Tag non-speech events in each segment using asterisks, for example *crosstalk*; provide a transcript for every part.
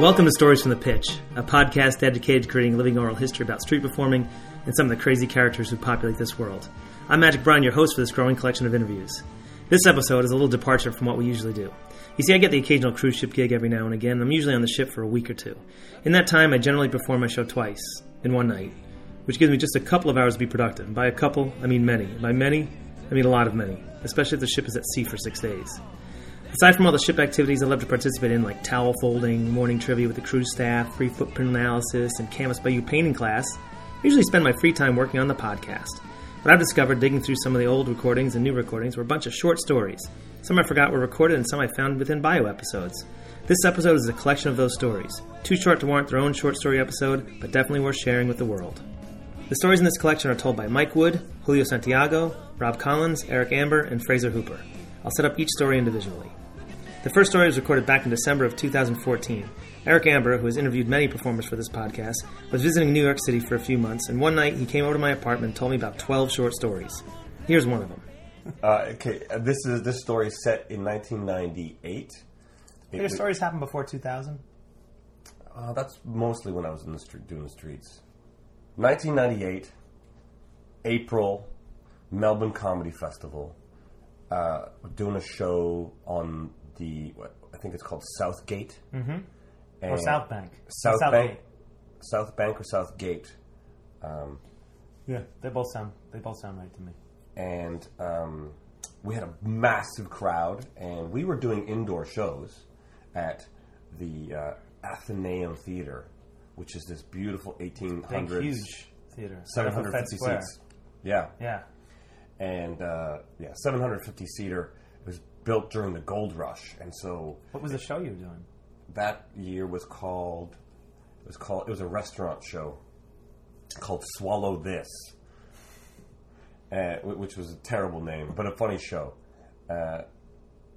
Welcome to Stories from the Pitch, a podcast dedicated to creating living oral history about street performing and some of the crazy characters who populate this world. I'm Magic Brian, your host for this growing collection of interviews. This episode is a little departure from what we usually do. You see, I get the occasional cruise ship gig every now and again. I'm usually on the ship for a week or two. In that time, I generally perform my show twice, in one night, which gives me just a couple of hours to be productive. And by a couple, I mean many. By many, I mean a lot of many, especially if the ship is at sea for six days. Aside from all the ship activities I love to participate in, like towel folding, morning trivia with the cruise staff, free footprint analysis, and Canvas by You painting class, I usually spend my free time working on the podcast. What I've discovered digging through some of the old recordings and new recordings were a bunch of short stories. Some I forgot were recorded and some I found within bio episodes. This episode is a collection of those stories. Too short to warrant their own short story episode, but definitely worth sharing with the world. The stories in this collection are told by Mike Wood, Julio Santiago, Rob Collins, Eric Amber, and Fraser Hooper. I'll set up each story individually. The first story was recorded back in December of 2014. Eric Amber, who has interviewed many performers for this podcast, was visiting New York City for a few months, and one night he came over to my apartment and told me about 12 short stories. Here's one of them. Uh, okay, uh, this is this story is set in 1998. Your stories happened before 2000? Uh, that's mostly when I was in the street doing the streets. 1998, April, Melbourne Comedy Festival. Uh, doing a show on the what, I think it's called Southgate. Mm-hmm. Or South Bank? South Southgate. Bank. South Bank or Southgate. Um Yeah, they both sound they both sound right to me. and um, we had a massive crowd, and we were doing indoor shows at the uh, Athenaeum Theater, which is this beautiful 1800s, Big, huge theater. 750 seats. Yeah, Yeah. and uh, yeah, 750 seater. Built during the gold rush, and so What was the show you were doing? that year was called it was called it was a restaurant show called Swallow This, uh, wh- which was a terrible name, but a funny show. Uh,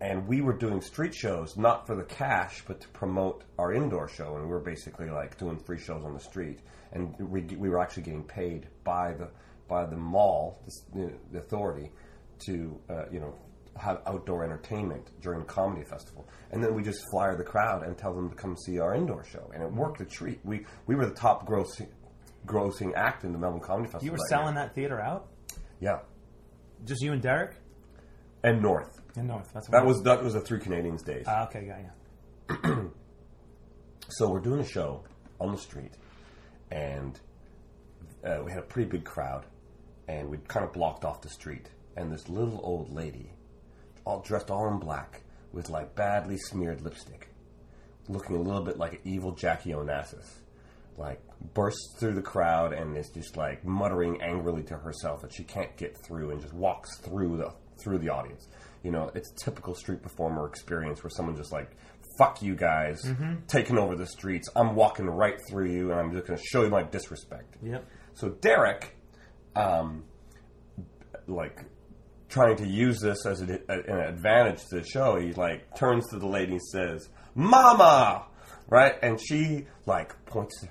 and we were doing street shows not for the cash, but to promote our indoor show. And we were basically like doing free shows on the street, and we, we were actually getting paid by the by the mall, the, s- the authority, to uh, you know have outdoor entertainment during the comedy festival. And then we just flyer the crowd and tell them to come see our indoor show, and it worked a treat. We we were the top grossing grossing act in the Melbourne Comedy Festival. You were that selling year. that theater out? yeah, Just you and Derek? and North. And North. That's That was that was the Three Canadians days. Ah, okay, got you. *clears throat* So we're doing a show on the street, and uh, we had a pretty big crowd, and we kind of blocked off the street. And this little old lady, all dressed all in black, with like badly smeared lipstick, looking a little bit like an evil Jackie Onassis, like bursts through the crowd and is just like muttering angrily to herself that she can't get through, and just walks through the through the audience. You know, it's typical street performer experience where someone just like, "Fuck you guys, taking over the streets. I'm walking right through you, and I'm just going to show you my disrespect." Yep. So Derek, um, like trying to use this as a, an advantage to the show, he like turns to the lady and says, "Mama," right? And she like points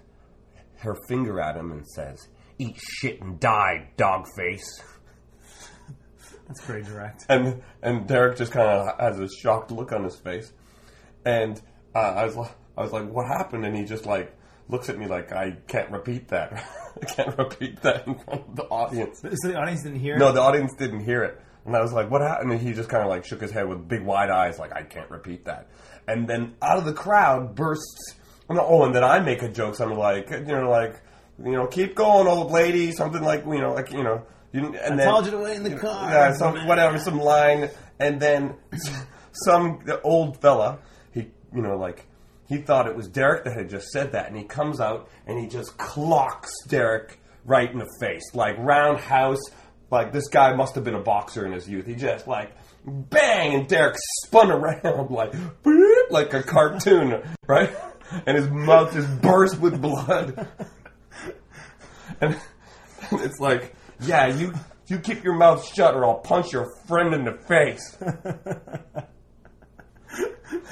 her finger at him and says, "Eat shit and die, dog face." That's very direct. And and Derek just kind of has a shocked look on his face, and uh, I was I was like, "What happened?" And he just like looks at me like I can't repeat that. *laughs* I can't repeat that in front of the audience. So the audience didn't hear No, it? the audience didn't hear it. And I was like, what happened? And he just kind of like shook his head with big wide eyes, like, I can't repeat that. And then out of the crowd bursts, oh, and then I make a joke, something like, you know, like, you know, keep going, old lady, something like, you know, like, you know, you, and then, told you to wait in the car. Yeah, some, whatever, some line. And then *laughs* some the old fella, he, you know, like, he thought it was Derek that had just said that, and he comes out and he just clocks Derek right in the face, like roundhouse. Like this guy must have been a boxer in his youth. He just like bang, and Derek spun around *laughs* like bloop, like a cartoon, *laughs* right? And his mouth just burst with blood. *laughs* And it's like, yeah, you you keep your mouth shut, or I'll punch your friend in the face.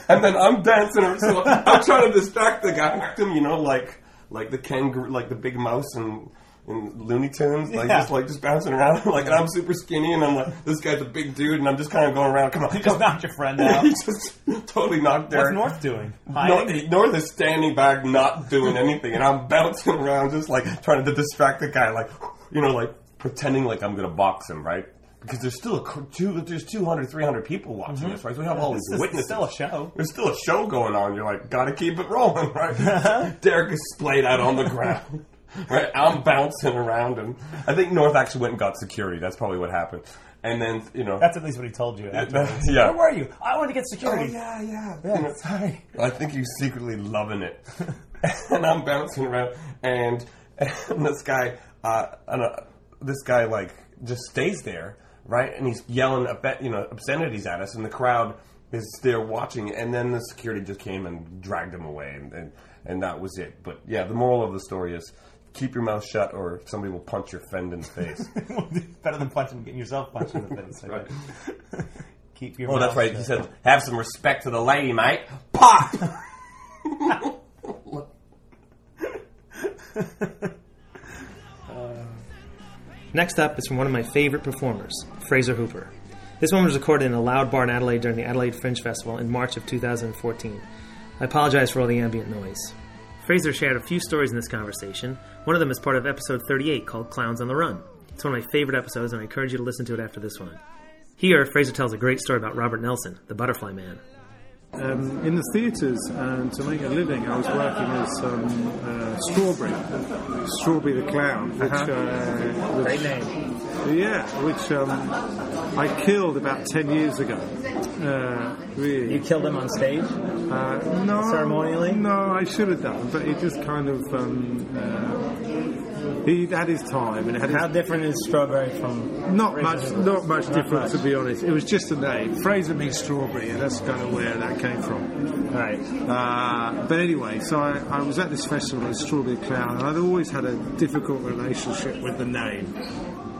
And then I'm dancing, so I'm trying to distract the guy, you know, like like the kangaroo, like the big mouse and in Looney Tunes, like Yeah. just like just bouncing around, *laughs* like and I'm super skinny, and I'm like this guy's a big dude, and I'm just kind of going around. Come on, He just knocked your friend *laughs* out. He's just *laughs* totally knocked Derek. What's Derek. North doing? North, North is standing back, not doing anything, and I'm bouncing around, just like trying to distract the guy, like *sighs* you know, like pretending like I'm gonna box him, right? Because there's still a two, there's 200, 300 people watching mm-hmm. this, right? So we have all these This is witnesses. still a show. There's still a show going on. You're like, gotta keep it rolling, right? Uh-huh. Derek is splayed out on the ground. *laughs* Right, I'm bouncing around, and I think North actually went and got security. That's probably what happened. And then, you know, That's at least what he told you. afterwards. *laughs* yeah. Where were you? I wanted to get Oh security. yeah, yeah. Yeah, know, sorry. I think he's secretly loving it, *laughs* and I'm bouncing around, and, and this guy, uh, and, uh, this guy like just stays there, right? And he's yelling, obsc- you know, obscenities at us, and the crowd is there watching. And then the security just came and dragged him away, and and, and that was it. But yeah, the moral of the story is. Keep your mouth shut, or somebody will punch your friend in the face. *laughs* Better than punching, getting yourself punched in the face. right. Keep your. Oh, that's mouth right. He said, "Have some respect to the lady, mate." Pop. *laughs* Uh. Next up is from one of my favorite performers, Fraser Hooper. This one was recorded in a loud bar in Adelaide during the Adelaide Fringe Festival in March of 2014. I apologize for all the ambient noise. Fraser shared a few stories in this conversation. One of them is part of episode 38 called Clowns on the Run. It's one of my favorite episodes, and I encourage you to listen to it after this one. Here, Fraser tells a great story about Robert Nelson, the butterfly man. um, in the theatres and to make a living, I was working as um, uh, Strawberry, Strawberry the Clown, which, Uh-huh. uh, which Great name. yeah, which um, I killed about ten years ago. Uh, really, You killed him on stage. uh, no, ceremonially? No, I should have done, but it just kind of um, uh, he had his time and it had his How different is strawberry from? Not Fraser much, not much Not difference much. to be honest. It was just a name. Fraser means strawberry, and that's kind of where that came from. Right. Uh, but anyway, so I, I was at this festival as Strawberry Clown, and I'd always had a difficult relationship with the name.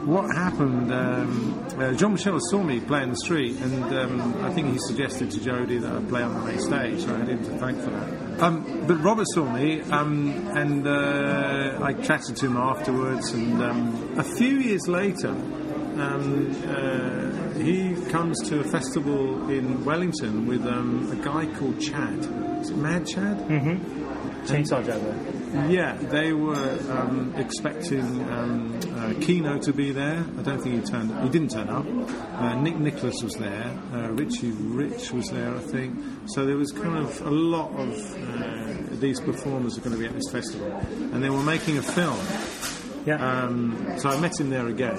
What happened? Um, uh, John Michelle saw me play in the street, and um, I think he suggested to Jody that I play on the main stage. So I had him to thank for that. Um, but Robert saw me, um, and uh, I chatted to him afterwards. And um, a few years later, um, uh, he comes to a festival in Wellington with um, a guy called Chad. Is it Mad Chad? Chainsaw Juggler. Yeah, they were um, expecting um, uh, Keno to be there. I don't think he turned. He didn't turn up. Uh, Nick Nicholas was there. Uh, Richie Rich was there, I think. So there was kind of a lot of uh, these performers are going to be at this festival, and they were making a film. Yeah. Um, so I met him there again.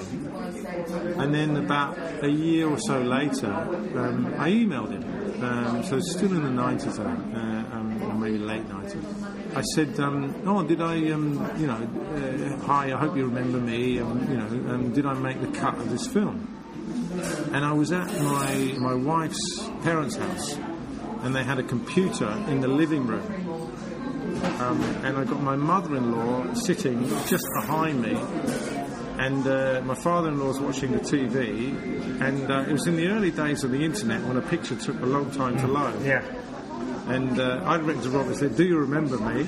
And then about a year or so later, um, I emailed him. Um, so still in the 90s, I think, uh, um, or maybe late 90s. I said, um, "Oh, did I, um, you know, uh, hi, I hope you remember me. Um, you know, um, did I make the cut of this film?" And I was at my my wife's parents' house, and they had a computer in the living room. Um, and I got my mother-in-law sitting just behind me, and uh, my father-in-law was watching the TV. And uh, it was in the early days of the internet when a picture took a long time to load. Yeah. And uh, I written to Robert and said, "Do you remember me?"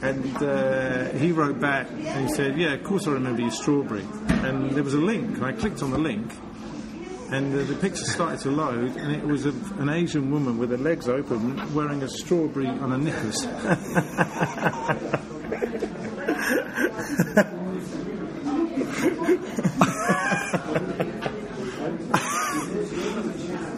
And uh, he wrote back and he said, "Yeah, of course I remember you, Strawberry." And there was a link, and I clicked on the link, and uh, the picture started to load, and it was a, an Asian woman with her legs open, wearing a strawberry on her knickers. *laughs*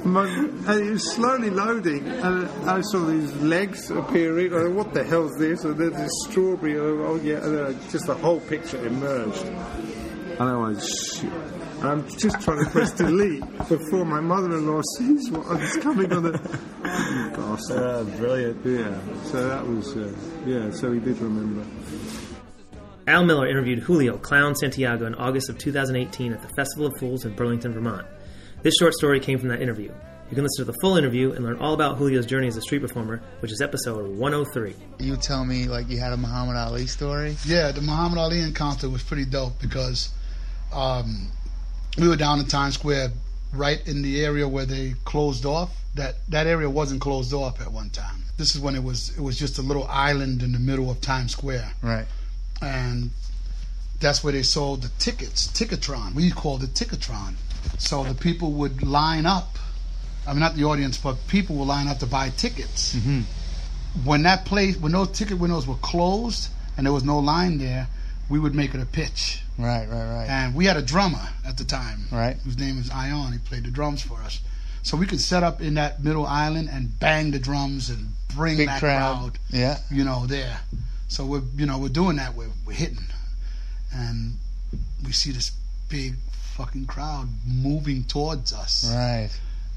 My, Uh, and it was slowly loading, and I saw these legs appearing. And what the hell's this? Uh, and then this strawberry. And, oh yeah, and then just the whole picture emerged. And I went, shit. And I'm just trying to press delete before my mother-in-law sees what's coming on the. Oh, gosh. Uh, brilliant. Yeah. So that was. Uh, yeah. So he did remember. Al Millar interviewed Julio Clown Santiago in August of 2018 at the Festival of Fools in Burlington, Vermont. This short story came from that interview. You can listen to the full interview and learn all about Julio's journey as a street performer, which is episode 103. You tell me like you had a Muhammad Ali story. Yeah, the Muhammad Ali encounter was pretty dope because um, we were down in Times Square, right in the area where they closed off. That that area wasn't closed off at one time. This is when it was it was just a little island in the middle of Times Square, Right. and that's where they sold the tickets, Ticketron. We called it Ticketron. So the people would line up. I mean, not the audience, but people were lining up to buy tickets. Mhm. When that place, when those ticket windows were closed and there was no line there, we would make it a pitch. Right, right, right. And we had a drummer at the time, Right. whose name was Ion. He played the drums for us. So we could set up in that middle island and bang the drums and bring Big that crowd. crowd Yeah. you know, there. So we're, you know, we're doing that. We're, we're hitting, and we see this big fucking crowd moving towards us, Right.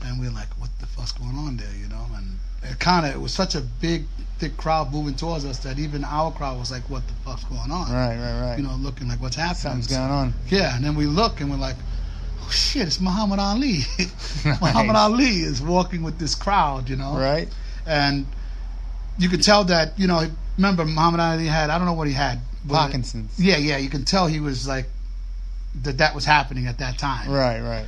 And we're like, "What the fuck's going on there?" You know, and it kind of it was such a big, thick crowd moving towards us that even our crowd was like, "What the fuck's going on?" Right, right, right. You know, looking like what's happening. Something's going on. Yeah, and then we look and we're like, "Oh shit, it's Muhammad Ali." *laughs* *laughs* Muhammad Ali is walking with this crowd, you know Right? and you could tell that you know remember Muhammad Ali had I don't know what he had Parkinson's. yeah yeah you can tell he was like that that was happening at that time Right, right.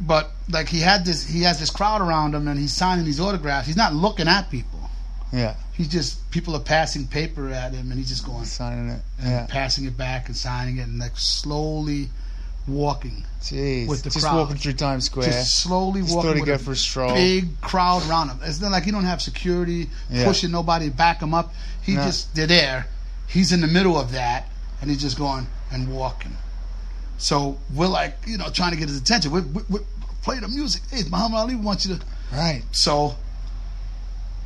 But like he had this he has this crowd around him and he's signing these autographs he's not looking at people Yeah. he's just people are passing paper at him and he's just going Signing it. and Yeah. passing it back and signing it and like slowly walking Jeez. with the Just crowd. walking through Times Square. just slowly Just walking thought with a for a stroll. big crowd around him. It's not like he don't have security Yeah. pushing nobody back him up. He No. just they're there. He's in the middle of that, and he's just going and walking. So we're like, you know, trying to get his attention. We, we, we play the music. Hey, Muhammad Ali wants you to. Right. So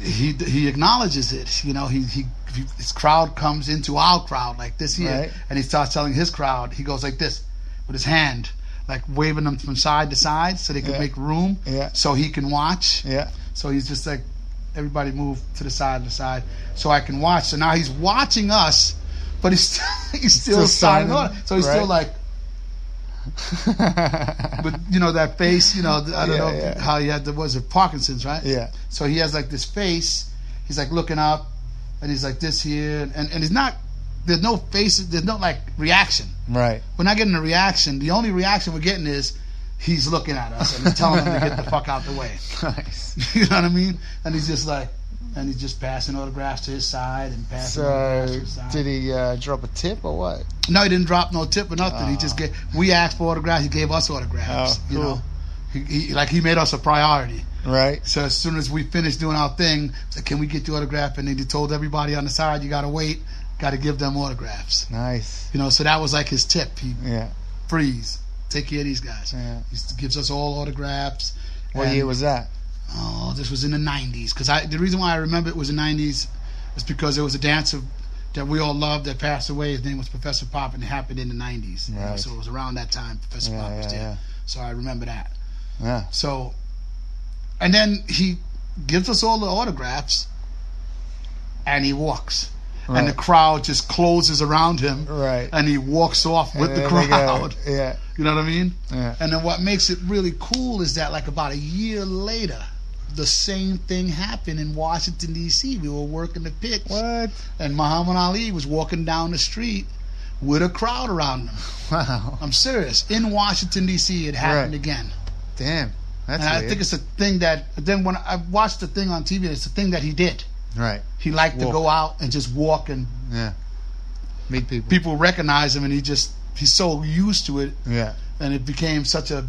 he he acknowledges it. You know, he he. his crowd comes into our crowd like this here, Right. and he starts telling his crowd. He goes like this with his hand, like waving them from side to side so they can Yeah. make room, Yeah. so he can watch. Yeah. So he's just like, everybody move to the side, to the side, so I can watch. So now he's watching us, but he's *laughs* he's still, Still signing signing, on. So he's still like, *laughs* with you know that face. You know, I don't Yeah, know yeah. how he had the was it Parkinson's, right? Yeah. So he has like this face. He's like looking up, and he's like this here, and and he's not. There's no face. There's no like reaction. Right. We're not getting a reaction. The only reaction we're getting is he's looking at us and he's telling him to get the fuck out the way. *laughs* Nice. *laughs* you know what I mean? And he's just like, and he's just passing autographs to his side and passing autographs to So, his side. did he uh, drop a tip or what? No, he didn't drop no tip or nothing. He just gave. We asked for autographs. He gave us autographs. Oh, You know, he, he like he made us a priority. Right. So as soon as we finished doing our thing, like, can we get the autograph? And then he told everybody on the side, you got to wait, got to give them autographs. Nice. You know, so that was like his tip. He Yeah. freeze, take care of these guys. Yeah. He gives us all autographs. What year was that? Oh, this was in the '90s. Because I, the reason why I remember it was the '90s is because there was a dancer that we all loved that passed away. His name was Professor Pop, and it happened in the '90s. you know, Right. So it was around that time Professor Yeah, Pop was yeah, there. yeah. So I remember that. Yeah. So, and then he gives us all the autographs, and he walks, and the crowd just closes around him, Right. and he walks off with the there we go. crowd. Yeah. *laughs* You know what I mean? Yeah. And then what makes it really cool is that like about a year later, the same thing happened in Washington D.C. We were working the pitch, What? and Muhammad Ali was walking down the street with a crowd around him. *laughs* Wow. I'm serious. In Washington D.C., it happened Right. again. Damn. That's and I think it's a thing that then when I watched the thing on TV, it's a thing that he did. right. He liked to go out and just walk, and Yeah. Meet people. people recognize him, and he just he's so used to it, Yeah. and it became such a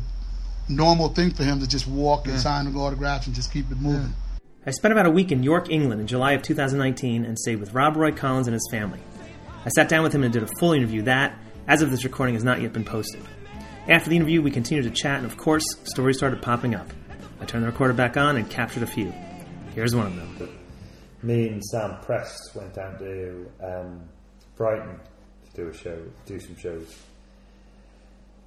normal thing for him to just walk and Yeah. sign autographs and just keep it moving. I spent about a week in York, England in July of 2019 and stayed with Rob Roy Collins and his family. I sat down with him and did a full interview that, as of this recording, has not yet been posted. After the interview, we continued to chat, and of course, stories started popping up. I turned the recorder back on and captured a few. Here's one of them. Me and Sam Prest went down to um, Brighton to do a show, do some shows.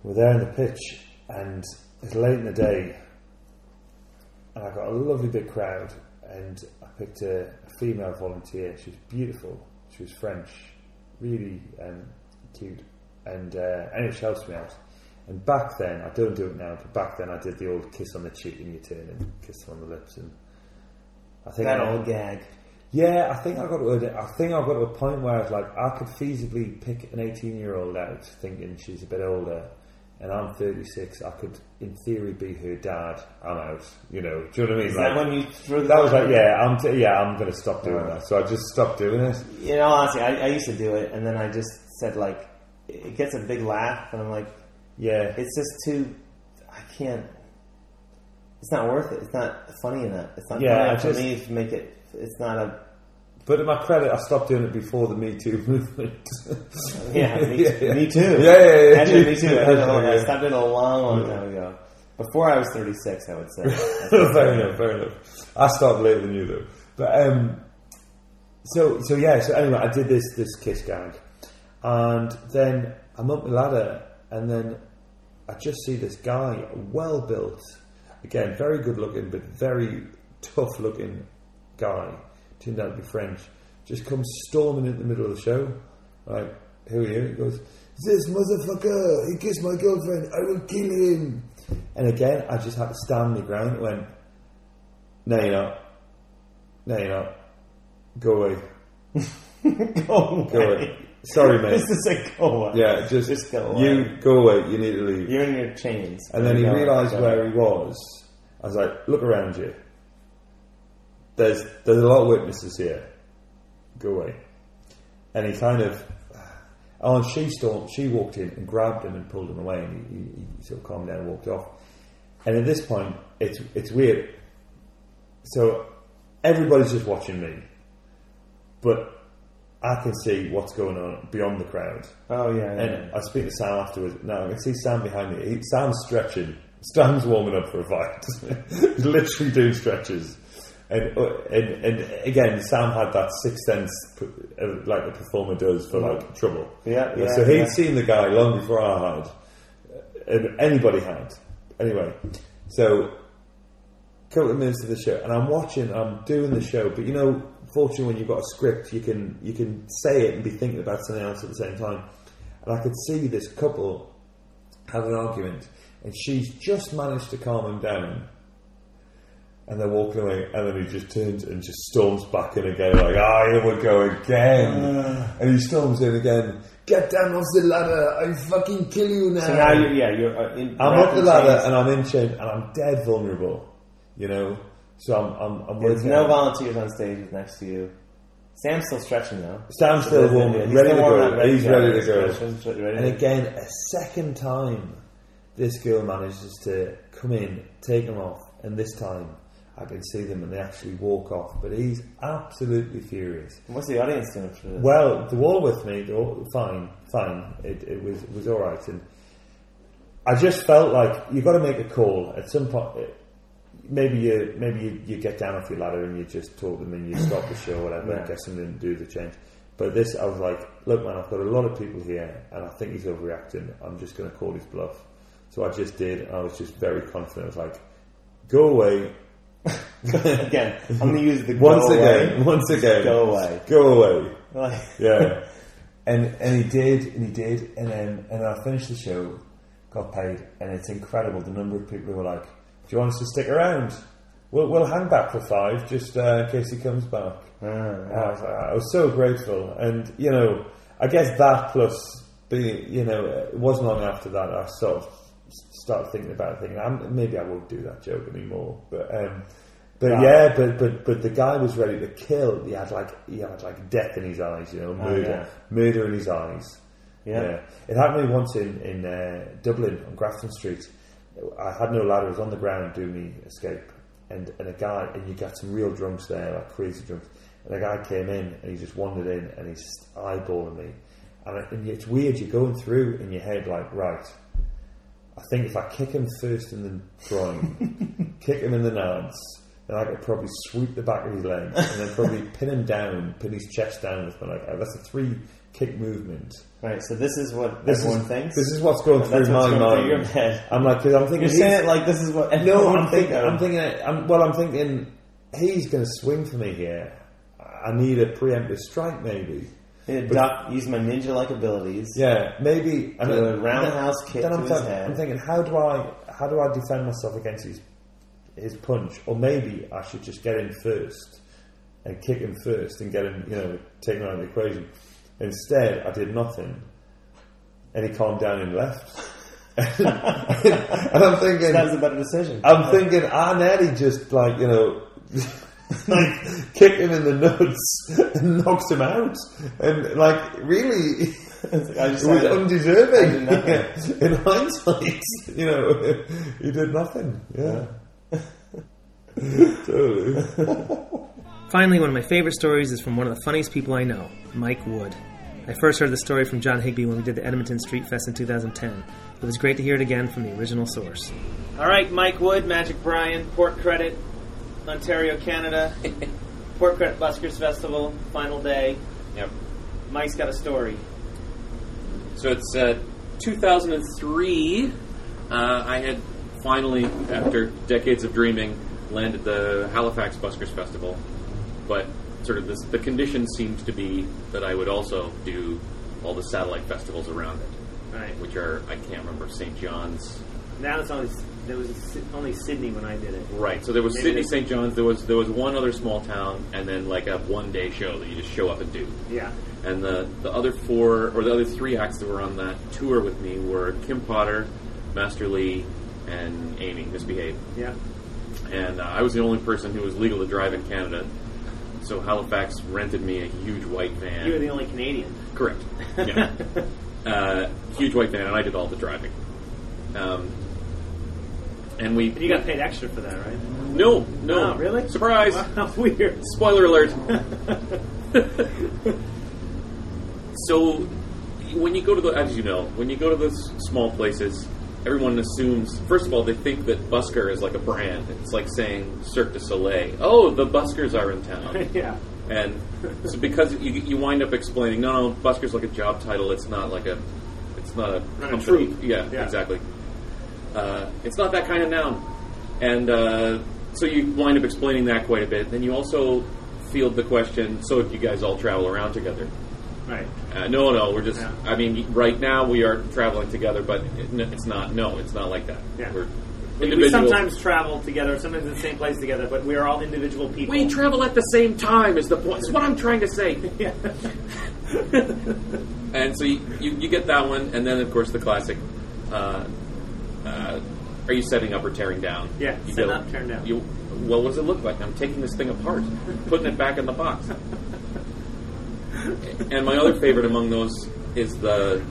We're there in the pitch, and it's late in the day, and I got a lovely big crowd, and I picked a, a female volunteer. She was beautiful. She was French, really um, cute, and uh, anyway, she helps me out. And back then, I don't do it now, but back then I did the old kiss on the cheek and you turn and kiss them on the lips, and I think That I- old gag. yeah, I think I got to. a- I think I got to a point where I was like, I could feasibly pick an eighteen-year-old out, thinking she's a bit older, and I'm thirty-six. I could, in theory, be her dad. I'm out. You know, do you know what I mean? Is Like, that when you threw the that was like, yeah, I'm, t- yeah, I'm going to stop doing that. So I just stopped doing it. You know, honestly, I, I used to do it, and then I just said like, it gets a big laugh, and I'm like, Yeah, it's just too. I can't. It's not worth it. It's not funny enough. It's not Yeah, funny I enough for just- me to make it. It's not a. but to my credit, I stopped doing it before the Me Too *laughs* movement. Yeah, *laughs* me, yeah. me too. Yeah, yeah, yeah. Actually, me too. I, did a long- I stopped doing it a long, long time ago. Before I was 36, I would say. *laughs* Fair enough, fair enough. I started later than you though. But um, so so yeah. So anyway, I did this this kiss gag, and then I'm up the ladder, and then I just see this guy, well built, again very good looking, but very tough looking guy. Turned out to be French. Just comes storming into the middle of the show. Like, who are you? He goes, "This motherfucker! He kissed my girlfriend. I will kill him." And again, I just had to stand my ground. It went, "No, you're not. No, you're not. Go away. *laughs* go away. Go away. Sorry, mate. This is a go away. Yeah, just, Just go away. You go away. You need to leave." You're in your chains. And then he realised where he was. I was like, "Look around you. There's there's a lot of witnesses here. Go away." And he kind of, *sighs* oh, and she stormed. She walked in and grabbed him and pulled him away, and he, he, he sort of calmed down and walked off. And at this point, it's it's weird. So everybody's just watching me, but I can see what's going on beyond the crowd. Oh yeah. yeah, And I speak to Sam afterwards. Now I can see Sam behind me. He, Sam's stretching. Sam's warming up for a fight. *laughs* He's literally doing stretches. And, uh, and and again, Sam had that sixth sense, uh, like a performer does for like trouble. Yeah, yeah, so he'd yeah. seen the guy long before I had, and anybody had. Anyway, so couple of minutes of the show, and I'm watching, I'm doing the show, but you know, fortunately, when you've got a script, you can you can say it and be thinking about something else at the same time. And I could see this couple have an argument, and she's just managed to calm him down. And they're walking away, and then he just turns and just storms back in again, like, ah, here we go again. and he storms in again. Get down off the ladder! I fucking kill you now. So now you're yeah you're uh, in. I'm up the ladder chains. and I'm in chains and I'm dead vulnerable, you know. So I'm I'm, I'm There's no out. volunteers on stage next to you. Sam's still stretching though. Sam's still warm, He's ready to go. up, He's ready to go. ready And again, a second time, this girl manages to come in, take him off, and this time I can see them and they actually walk off. But he's absolutely furious. What's the audience doing for this? Well, the wall with me, all fine, fine. It, it was it was all right, and I just felt like you've got to make a call at some point. Maybe you maybe you, you get down off your ladder and you just talk them and you stop the show, or whatever. Yeah. Get them to do the change. But this, I was like, look, man, I've got a lot of people here, and I think he's overreacting. I'm just going to call his bluff. So I just did. And I was just very confident. I was like, go away. *laughs* again, I'm going to use the Once again, away. once again, Go away. go away. Like, *laughs* Yeah. *laughs* and and he did, and he did, and then and I finished the show, got paid, and it's incredible the number of people who were like, "Do you want us to stick around? We'll we'll hang back for five, just uh, in case he comes back." And I was, like, I was so grateful, and you know, I guess that plus being, you know, it wasn't long after that I sort of started thinking about thinking I'm, maybe I won't do that joke anymore, but. Um, but Right. yeah, but, but but the guy was ready to kill. He had like he had like death in his eyes, you know, murder, yeah. murder in his eyes. Yeah. It happened to me once in in uh, Dublin on Grafton Street. I had no ladder; I was on the ground doing me escape, and and a guy and you got some real drunks there, like crazy drunks. And a guy came in and he just wandered in and he's eyeballing me, and, I, and it's weird. You're going through in your head like, right. I think if I kick him first in the groin, *laughs* kick him in the nads, then I could probably sweep the back of his legs and then probably *laughs* pin him down, pin his chest down with my like. uh, That's a three kick movement. right, so this is what This everyone is, thinks? This is what's going through what's my going through your mind. head. I'm like, because I'm thinking. You're saying it like this is what no, I'm thinking. think I'm thinking. I'm, well, I'm thinking he's going to swing for me here. I need a preemptive strike, maybe. Yeah, duck, use my ninja-like abilities. Yeah, maybe. And Do a roundhouse kick then to I'm, his think- head. I'm thinking, how do I how do I defend myself against his his punch? Or maybe I should just get in first and kick him first and get him, you know, taken out of the equation. Instead, I did nothing, and he calmed down and left. *laughs* and I'm thinking, That was a better decision. I'm thinking, I nearly just like you know, *laughs* *laughs* like kick him in the nuts and knocks him out. And like really, *laughs* I just it was undeserving. I did *laughs* in hindsight, you know, he did nothing. Yeah. totally. Finally, one of my favorite stories is from one of the funniest people I know, Mike Wood. I first heard the story from John Higby when we did the Edmonton Street Fest in 2010. It was great to hear it again from the original source. All right, Mike Wood, Magic Brian, Port Credit, Ontario, Canada. *laughs* Port Credit Buskers Festival, final day. Yep. Mike's got a story. So it's uh, 2003. Uh, I had finally, after decades of dreaming, landed the Halifax Buskers Festival. But sort of this, the condition seems to be that I would also do all the satellite festivals around it, Right. which are I can't remember St. John's. Now it's only there was only Sydney when I did it. Right. So there was Maybe Sydney, they- St. John's. There was there was one other small town, and then like a one day show that you just show up and do. Yeah. And the, the other four, or the other three acts that were on that tour with me were Kim Potter, Master Lee, and Amy, Misbehave. Yeah. And uh, I was the only person who was legal to drive in Canada. So Halifax rented me a huge white van. You were the only Canadian. Correct. *laughs* Yeah. uh, huge white van, and I did all the driving. Um, and we. And you got paid extra for that, right? No, no. Oh, really? Surprise! *laughs* Wow, weird. Spoiler alert. *laughs* so, when you go to the, as you know, when you go to those small places, everyone assumes. First of all, they think that busker is like a brand. It's like saying Cirque du Soleil. Oh, the buskers are in town. *laughs* yeah. And so because you, you wind up explaining, no, no, busker's like a job title. It's not like a, it's not a Not a company. troupe. Yeah, Yeah. exactly. Uh, it's not that kind of noun. And uh, so you wind up explaining that quite a bit. Then you also field the question, so do you guys all travel around together? Right. Uh, no, no, we're just, Yeah. I mean, right now we are traveling together, but it, it's not, no, it's not like that. Yeah. We're We, we sometimes travel together, sometimes in the same place together, but we are all individual people. we travel at the same time is the point. That's what I'm trying to say. *laughs* And so you, you, you get that one, and then of course the classic. Uh, uh, are you setting up or tearing down? Yeah, you setting up, tearing down. You, well, what does it look like? I'm taking this thing apart, *laughs* putting it back in the box. and my other favorite among those is the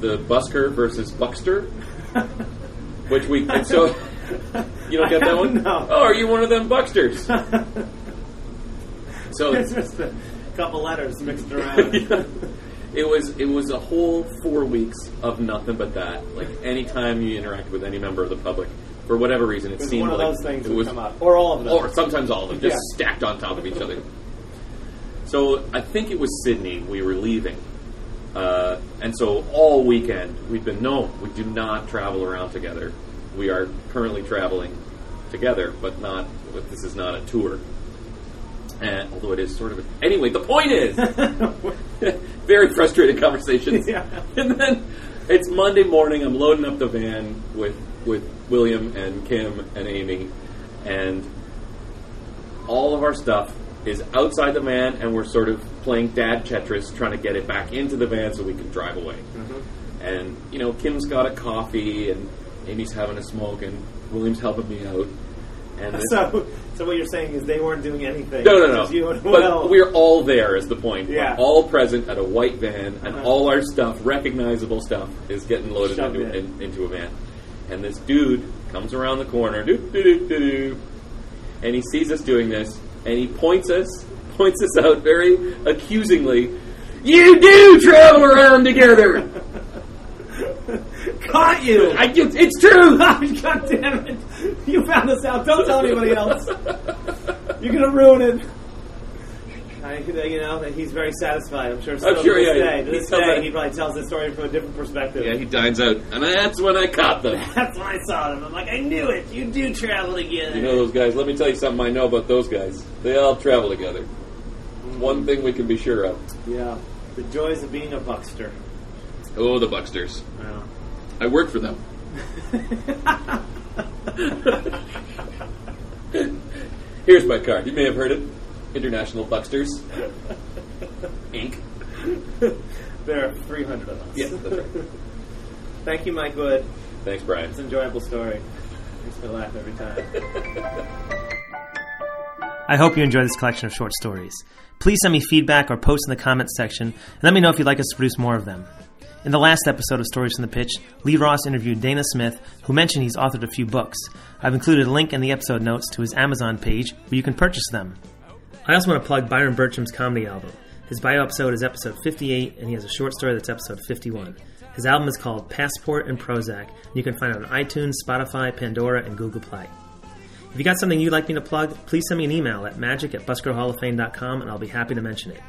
the busker versus buckster, *laughs* which we so you don't get that one. No. Oh, are you one of them bucksters? *laughs* so it's just a couple letters mixed around. Yeah. It was it was a whole four weeks of nothing but that. Like anytime you interact with any member of the public, for whatever reason, it, It seemed one of like those things it was, come up, or all of them. or sometimes all of them, just Yeah. stacked on top of each other. So I think it was Sydney. We were leaving, uh, and so all weekend we've been no, we do not travel around together. We are currently traveling together, but not. But this is not a tour. And although it is sort of a, anyway, the point is *laughs* very frustrated conversations. *laughs* Yeah. And then it's Monday morning. I'm loading up the van with with William and Kim and Amy, and all of our stuff is outside the van, and we're sort of playing dad Tetris, trying to get it back into the van so we can drive away. Mm-hmm. And you know, Kim's got a coffee, and Amy's having a smoke, and William's helping me out. And *laughs* so, so what you're saying is they weren't doing anything. no, no, no. You and but Will. we're all there. Is the point? Yeah. We're all present at a white van, and Uh-huh. all our stuff, recognizable stuff, is getting loaded Shoved into, in. in, into a van. And this dude comes around the corner, and he sees us doing this, and he points us, *laughs* points us out very accusingly. You do travel around together. *laughs* caught you. I, it's, it's true. *laughs* God damn it! You found this out. Don't tell anybody else. You're gonna ruin it. I, you know, he's very satisfied. I'm sure. Still sure, to this yeah, day, to he this tells day, that- he probably tells the story from a different perspective. Yeah, he dines out, and that's when I caught them. *laughs* That's when I saw them. I'm like, I knew it. You do travel together. You know those guys? Let me tell you something I know about those guys. They all travel together. One mm-hmm. thing we can be sure of. yeah, the joys of being a buckster. Oh, the Bucksters. Well, I work for them. Here's my card. You may have heard it. International Bucksters. Inc. there are 300 of us. Yeah, that's right. Thank you, Mike Wood. Thanks, Brian. It's an enjoyable story. Makes me laugh every time. I hope you enjoy this collection of short stories. Please send me feedback or post in the comments section and let me know if you'd like us to produce more of them. In the last episode of Stories from the Pitch, Lee Ross interviewed Dana Smith, who mentioned he's authored a few books. I've included a link in the episode notes to his Amazon page where you can purchase them. I also want to plug Byron Bertram's comedy album. His bio episode is episode 58, and he has a short story that's episode 51. His album is called Passport and Prozac, and you can find it on iTunes, Spotify, Pandora, and Google Play. If you got something you'd like me to plug, please send me an email at magic at buskerhalloffame.com, and I'll be happy to mention it.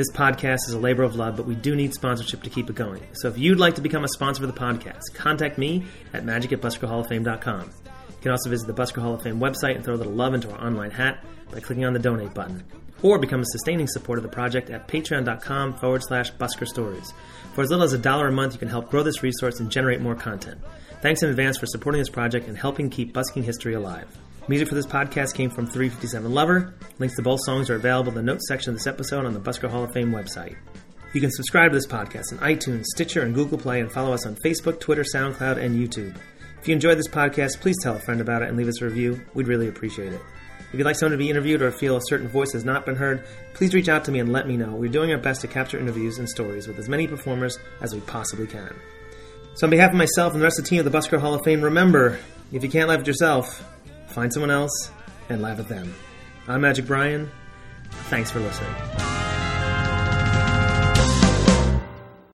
This podcast is a labor of love, but we do need sponsorship to keep it going. So if you'd like to become a sponsor for the podcast, contact me at magic at buskerhalloffame.com. You can also visit the Busker Hall of Fame website and throw a little love into our online hat by clicking on the donate button. Or become a sustaining supporter of the project at patreon.com forward slash busker stories. For as little as a dollar a month, you can help grow this resource and generate more content. Thanks in advance for supporting this project and helping keep busking history alive. Music for this podcast came from 357 Lover. Links to both songs are available in the notes section of this episode on the Busker Hall of Fame website. You can subscribe to this podcast on iTunes, Stitcher, and Google Play, and follow us on Facebook, Twitter, SoundCloud, and YouTube. If you enjoyed this podcast, please tell a friend about it and leave us a review. We'd really appreciate it. If you'd like someone to be interviewed or feel a certain voice has not been heard, please reach out to me and let me know. We're doing our best to capture interviews and stories with as many performers as we possibly can. So, on behalf of myself and the rest of the team of the Busker Hall of Fame, remember if you can't laugh at yourself, find someone else and laugh at them. I'm Magic Brian. Thanks for listening.